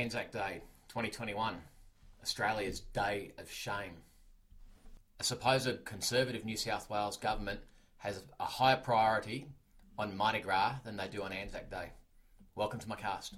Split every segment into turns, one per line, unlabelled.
Anzac Day 2021, Australia's Day of Shame. A supposed conservative New South Wales government has a higher priority on Mardi Gras than they do on Anzac Day. Welcome to my cast.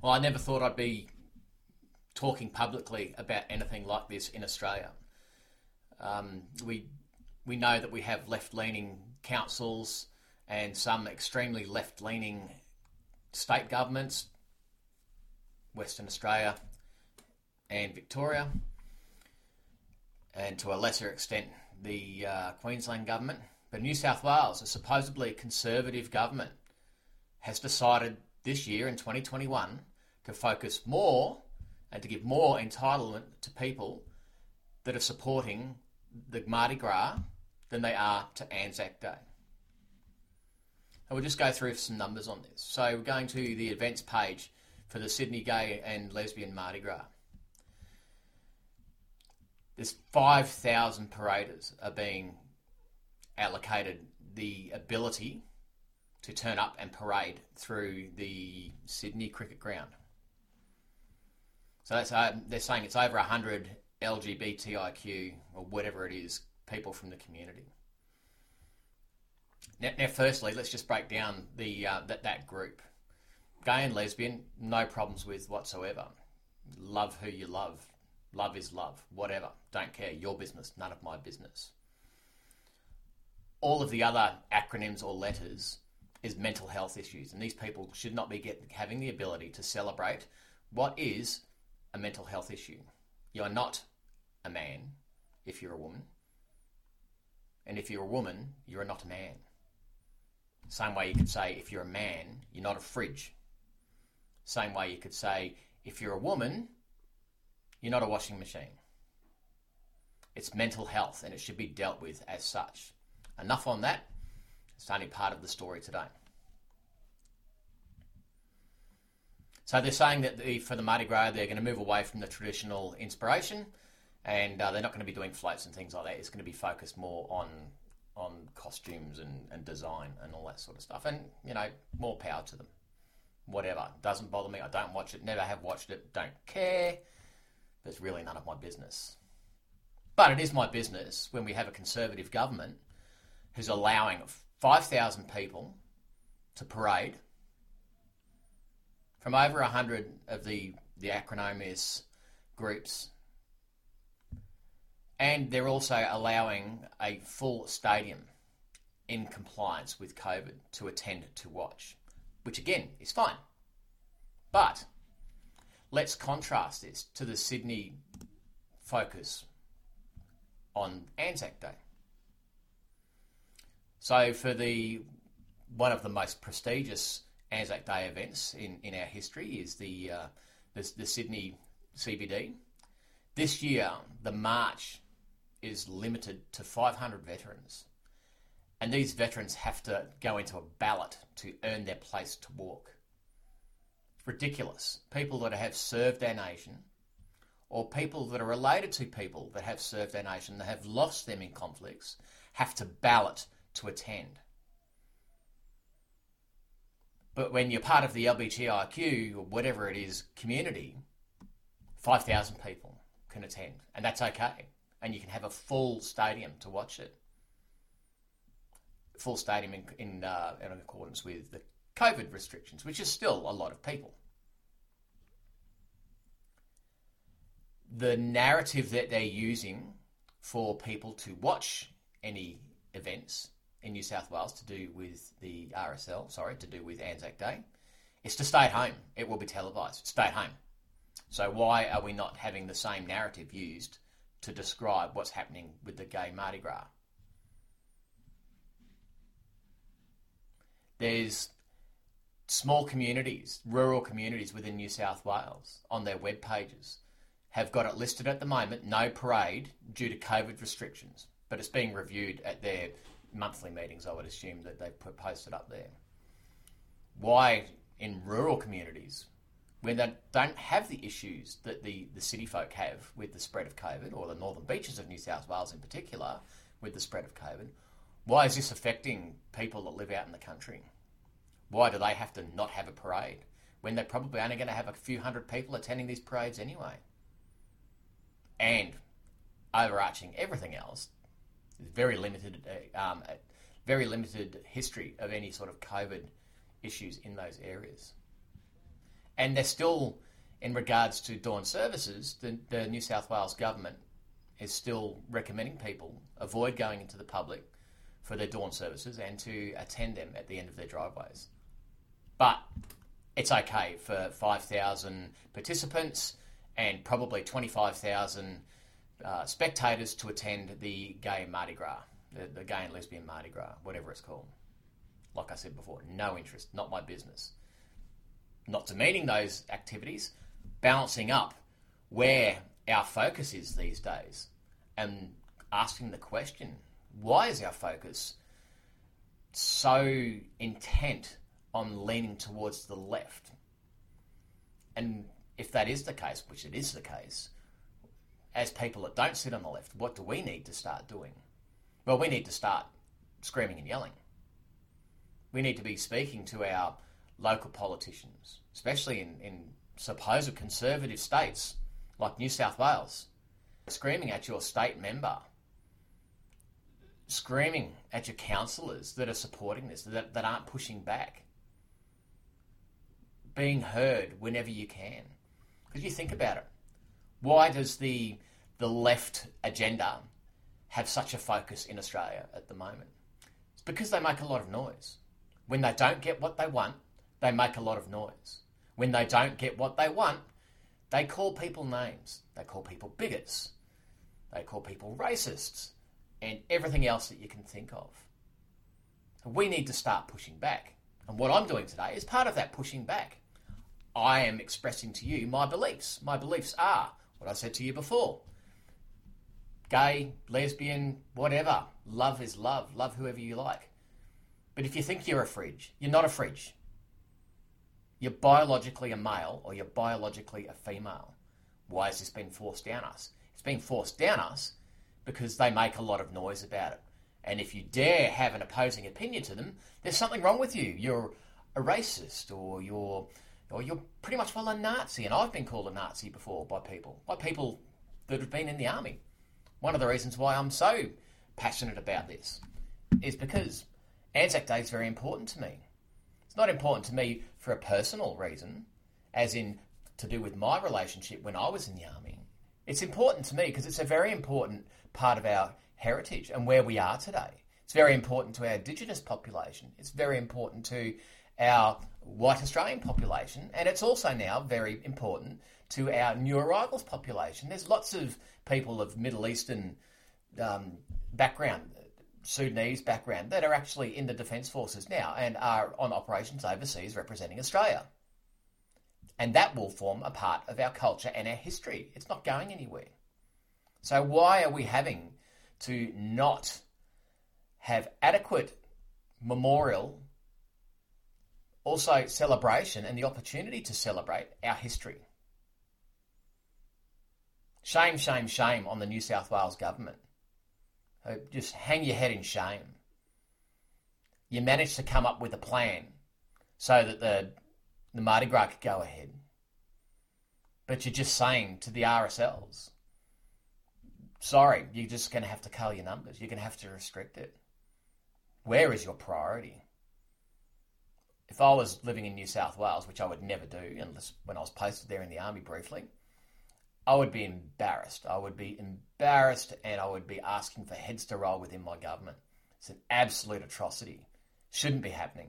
Well, I never thought I'd be talking publicly about anything like this in Australia. Um, we we know that we have left leaning councils and some extremely left leaning state governments, Western Australia and Victoria, and to a lesser extent the uh, Queensland government. But New South Wales, a supposedly conservative government, has decided this year in 2021 to focus more and to give more entitlement to people that are supporting the Mardi Gras than they are to Anzac Day. And we'll just go through some numbers on this. So we're going to the events page for the Sydney Gay and Lesbian Mardi Gras. There's 5,000 paraders are being allocated the ability to turn up and parade through the Sydney Cricket Ground. So that's, uh, they're saying it's over 100 LGBTIQ or whatever it is, people from the community. Now, now firstly, let's just break down the uh, that that group. Gay and lesbian, no problems with whatsoever. Love who you love. Love is love. Whatever. Don't care. Your business. None of my business. All of the other acronyms or letters is mental health issues, and these people should not be get, having the ability to celebrate what is a mental health issue. You are not a man if you're a woman. And if you're a woman, you're not a man. Same way you could say if you're a man, you're not a fridge. Same way you could say if you're a woman, you're not a washing machine. It's mental health and it should be dealt with as such. Enough on that. It's only part of the story today. So they're saying that the, for the Mardi Gras, they're going to move away from the traditional inspiration, and uh, they're not going to be doing floats and things like that. It's going to be focused more on on costumes and, and design and all that sort of stuff. And you know, more power to them. Whatever doesn't bother me. I don't watch it. Never have watched it. Don't care. But it's really none of my business. But it is my business when we have a conservative government who's allowing five thousand people to parade from over 100 of the, the acronymous groups. And they're also allowing a full stadium in compliance with COVID to attend to watch, which again is fine. But let's contrast this to the Sydney focus on Anzac Day. So for the one of the most prestigious Anzac Day events in, in our history is the, uh, the, the Sydney CBD. This year, the march is limited to 500 veterans, and these veterans have to go into a ballot to earn their place to walk. Ridiculous. People that have served our nation, or people that are related to people that have served our nation that have lost them in conflicts, have to ballot to attend. But when you're part of the LBTIQ or whatever it is community, 5,000 people can attend, and that's okay. And you can have a full stadium to watch it. Full stadium in, in, uh, in accordance with the COVID restrictions, which is still a lot of people. The narrative that they're using for people to watch any events in New South Wales to do with the RSL, sorry, to do with Anzac Day, is to stay at home. It will be televised. Stay at home. So why are we not having the same narrative used to describe what's happening with the gay Mardi Gras? There's small communities, rural communities within New South Wales on their web pages have got it listed at the moment, no parade due to COVID restrictions, but it's being reviewed at their monthly meetings, I would assume that they've put, posted up there. Why in rural communities where they don't have the issues that the, the city folk have with the spread of COVID, or the northern beaches of New South Wales in particular with the spread of COVID, why is this affecting people that live out in the country? Why do they have to not have a parade when they're probably only going to have a few hundred people attending these parades anyway? And overarching everything else, very limited, uh, um, very limited history of any sort of COVID issues in those areas. And they're still, in regards to dawn services, the, the New South Wales government is still recommending people avoid going into the public for their dawn services and to attend them at the end of their driveways. But it's okay for 5,000 participants and probably 25,000 uh, spectators to attend the gay Mardi Gras, the, the gay and lesbian Mardi Gras, whatever it's called. Like I said before, no interest, not my business. Not demeaning those activities, balancing up where our focus is these days and asking the question why is our focus so intent on leaning towards the left? And if that is the case, which it is the case, as people that don't sit on the left, what do we need to start doing? Well, we need to start screaming and yelling. We need to be speaking to our local politicians, especially in, in supposed conservative states like New South Wales, screaming at your state member, screaming at your councillors that are supporting this, that, that aren't pushing back, being heard whenever you can. Because you think about it, why does the the left agenda have such a focus in Australia at the moment? It's because they make a lot of noise. When they don't get what they want, they make a lot of noise. When they don't get what they want, they call people names. They call people bigots. They call people racists and everything else that you can think of. We need to start pushing back. And what I'm doing today is part of that pushing back. I am expressing to you my beliefs. My beliefs are what I said to you before gay, lesbian, whatever. Love is love. Love whoever you like. But if you think you're a fridge, you're not a fridge. You're biologically a male or you're biologically a female. Why has this been forced down us? It's been forced down us because they make a lot of noise about it. And if you dare have an opposing opinion to them, there's something wrong with you. You're a racist or you're or you're pretty much well a Nazi. And I've been called a Nazi before by people, by people that have been in the army. One of the reasons why I'm so passionate about this is because Anzac Day is very important to me. It's not important to me for a personal reason, as in to do with my relationship when I was in the army. It's important to me because it's a very important part of our heritage and where we are today. It's very important to our Indigenous population. It's very important to our white Australian population, and it's also now very important to our new arrivals population. There's lots of people of Middle Eastern um, background, Sudanese background, that are actually in the Defence Forces now and are on operations overseas representing Australia. And that will form a part of our culture and our history. It's not going anywhere. So, why are we having to not have adequate memorial, also celebration, and the opportunity to celebrate our history? Shame, shame, shame on the New South Wales government. Uh, just hang your head in shame. You managed to come up with a plan so that the, the Mardi Gras could go ahead. But you're just saying to the RSLs, sorry, you're just going to have to cull your numbers. You're going to have to restrict it. Where is your priority? If I was living in New South Wales, which I would never do unless when I was posted there in the army briefly, I would be embarrassed. I would be embarrassed and I would be asking for heads to roll within my government. It's an absolute atrocity. Shouldn't be happening.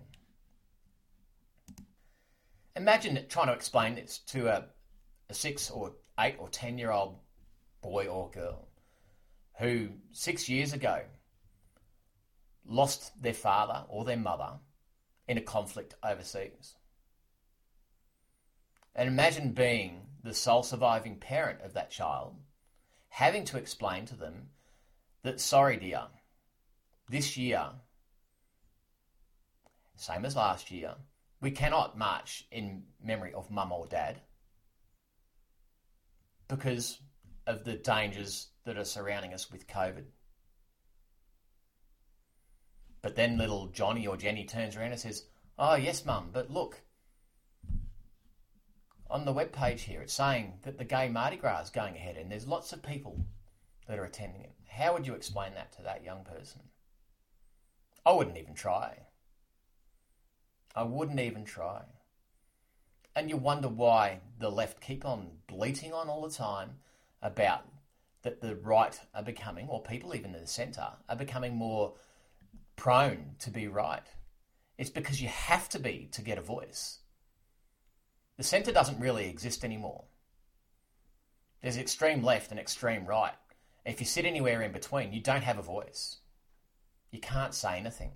Imagine trying to explain this to a, a six or eight or ten year old boy or girl who six years ago lost their father or their mother in a conflict overseas. And imagine being the sole surviving parent of that child, having to explain to them that, sorry, dear, this year, same as last year, We cannot march in memory of mum or dad because of the dangers that are surrounding us with COVID. But then little Johnny or Jenny turns around and says, Oh, yes, mum, but look, on the web page here, it's saying that the gay Mardi Gras is going ahead and there's lots of people that are attending it. How would you explain that to that young person? I wouldn't even try. I wouldn't even try. And you wonder why the left keep on bleating on all the time about that the right are becoming, or people even in the centre, are becoming more prone to be right. It's because you have to be to get a voice. The centre doesn't really exist anymore. There's extreme left and extreme right. If you sit anywhere in between, you don't have a voice. You can't say anything.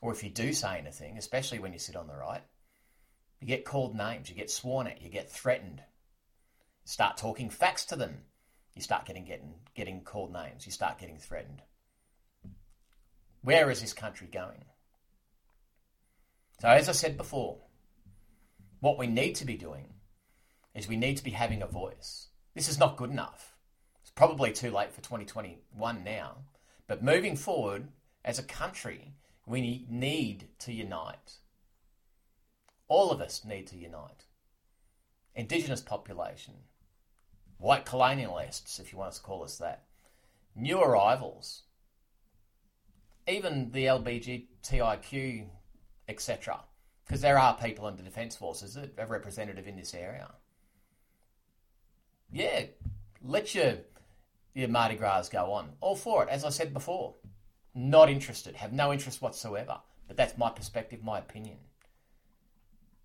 Or if you do say anything, especially when you sit on the right, you get called names, you get sworn at, you get threatened. You start talking facts to them. You start getting, getting, getting called names, you start getting threatened. Where is this country going? So, as I said before, what we need to be doing is we need to be having a voice. This is not good enough. It's probably too late for 2021 now. But moving forward, as a country, we need to unite. All of us need to unite. Indigenous population, white colonialists, if you want to call us that, new arrivals, even the LBGTIQ, etc. Because there are people in the Defence Forces that are representative in this area. Yeah, let your, your Mardi Gras go on. All for it, as I said before. Not interested, have no interest whatsoever. But that's my perspective, my opinion.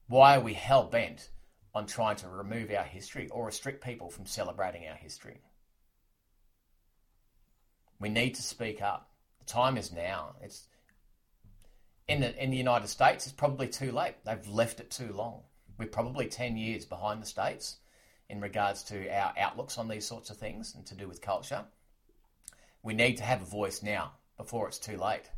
Why are we hell bent on trying to remove our history or restrict people from celebrating our history? We need to speak up. The time is now. It's in the in the United States. It's probably too late. They've left it too long. We're probably ten years behind the states in regards to our outlooks on these sorts of things and to do with culture. We need to have a voice now before it's too late.